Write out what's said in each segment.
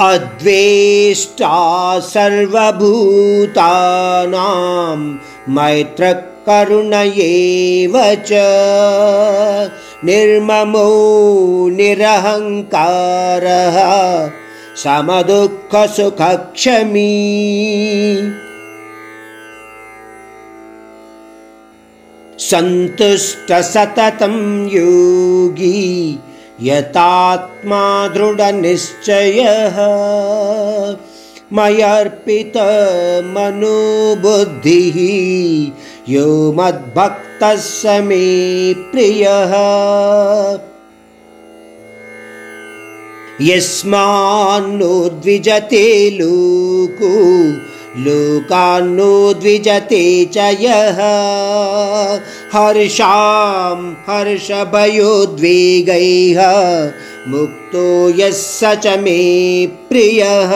अद्वेष्टा सर्वभूतानां मैत्रकरुणयेव च निर्ममो निरहङ्कारः समदुःखसुखक्षमी। सन्तुष्टसततं योगी यतात्मा दृढनिश्चयः। मयर्पितमनोबुद्धिः यो मद्भक्तः स मे प्रियः यस्मान्नो द्विजते लोको लोकान्नो द्विजते च यः। हर्षां हर्षभयोद्वेगैः मुक्तो यः स च मे प्रियः।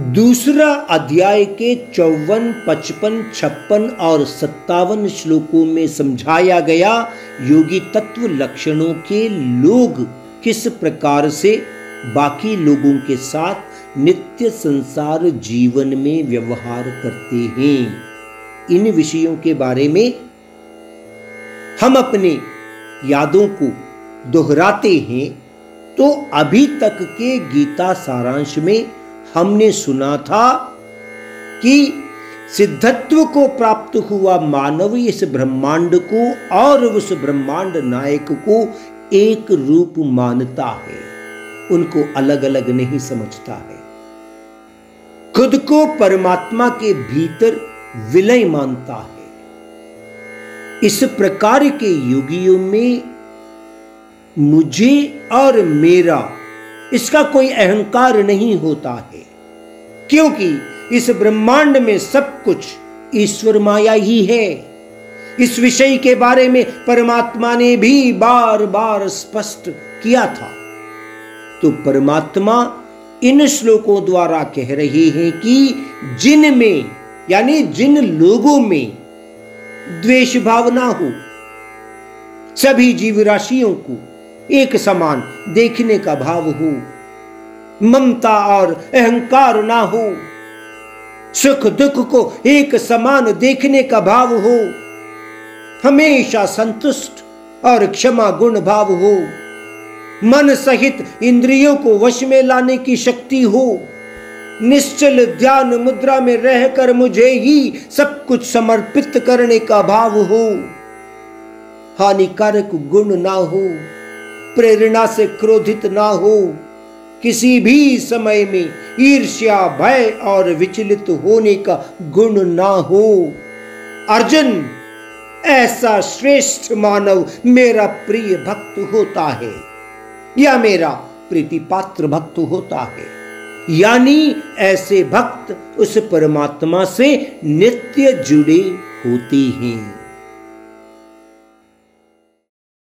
दूसरा अध्याय के चौवन, पचपन, छप्पन और सत्तावन श्लोकों में समझाया गया योगी तत्व लक्षणों के लोग किस प्रकार से बाकी लोगों के साथ नित्य संसार जीवन में व्यवहार करते हैं। इन विषयों के बारे में हम अपने यादों को दोहराते हैं। तो अभी तक के गीता सारांश में हमने सुना था कि सिद्धत्व को प्राप्त हुआ मानव इस ब्रह्मांड को और उस ब्रह्मांड नायक को एक रूप मानता है। उनको अलग अलग नहीं समझता है। खुद को परमात्मा के भीतर विलय मानता है। इस प्रकार के योगियों में मुझे और मेरा इसका कोई अहंकार नहीं होता है, क्योंकि इस ब्रह्मांड में सब कुछ ईश्वर माया ही है। इस विषय के बारे में परमात्मा ने भी बार बार स्पष्ट किया था। तो परमात्मा इन श्लोकों द्वारा कह रहे हैं कि जिन में, यानी जिन लोगों में द्वेष भावना हो, सभी जीव राशियों को एक समान देखने का भाव हो, ममता और अहंकार ना हो, सुख दुख को एक समान देखने का भाव हो, हमेशा संतुष्ट और क्षमा गुण भाव हो। मन सहित इंद्रियों को वश में लाने की शक्ति हो। निश्चल ध्यान मुद्रा में रहकर मुझे ही सब कुछ समर्पित करने का भाव हो। हानिकारक गुण ना हो, प्रेरणा से क्रोधित ना हो, किसी भी समय में ईर्ष्या, भय और विचलित होने का गुण ना हो। अर्जुन, ऐसा श्रेष्ठ मानव मेरा प्रिय भक्त होता है। या मेरा प्रीति पात्र भक्त होता है। यानी ऐसे भक्त उस परमात्मा से नित्य जुड़े होते हैं।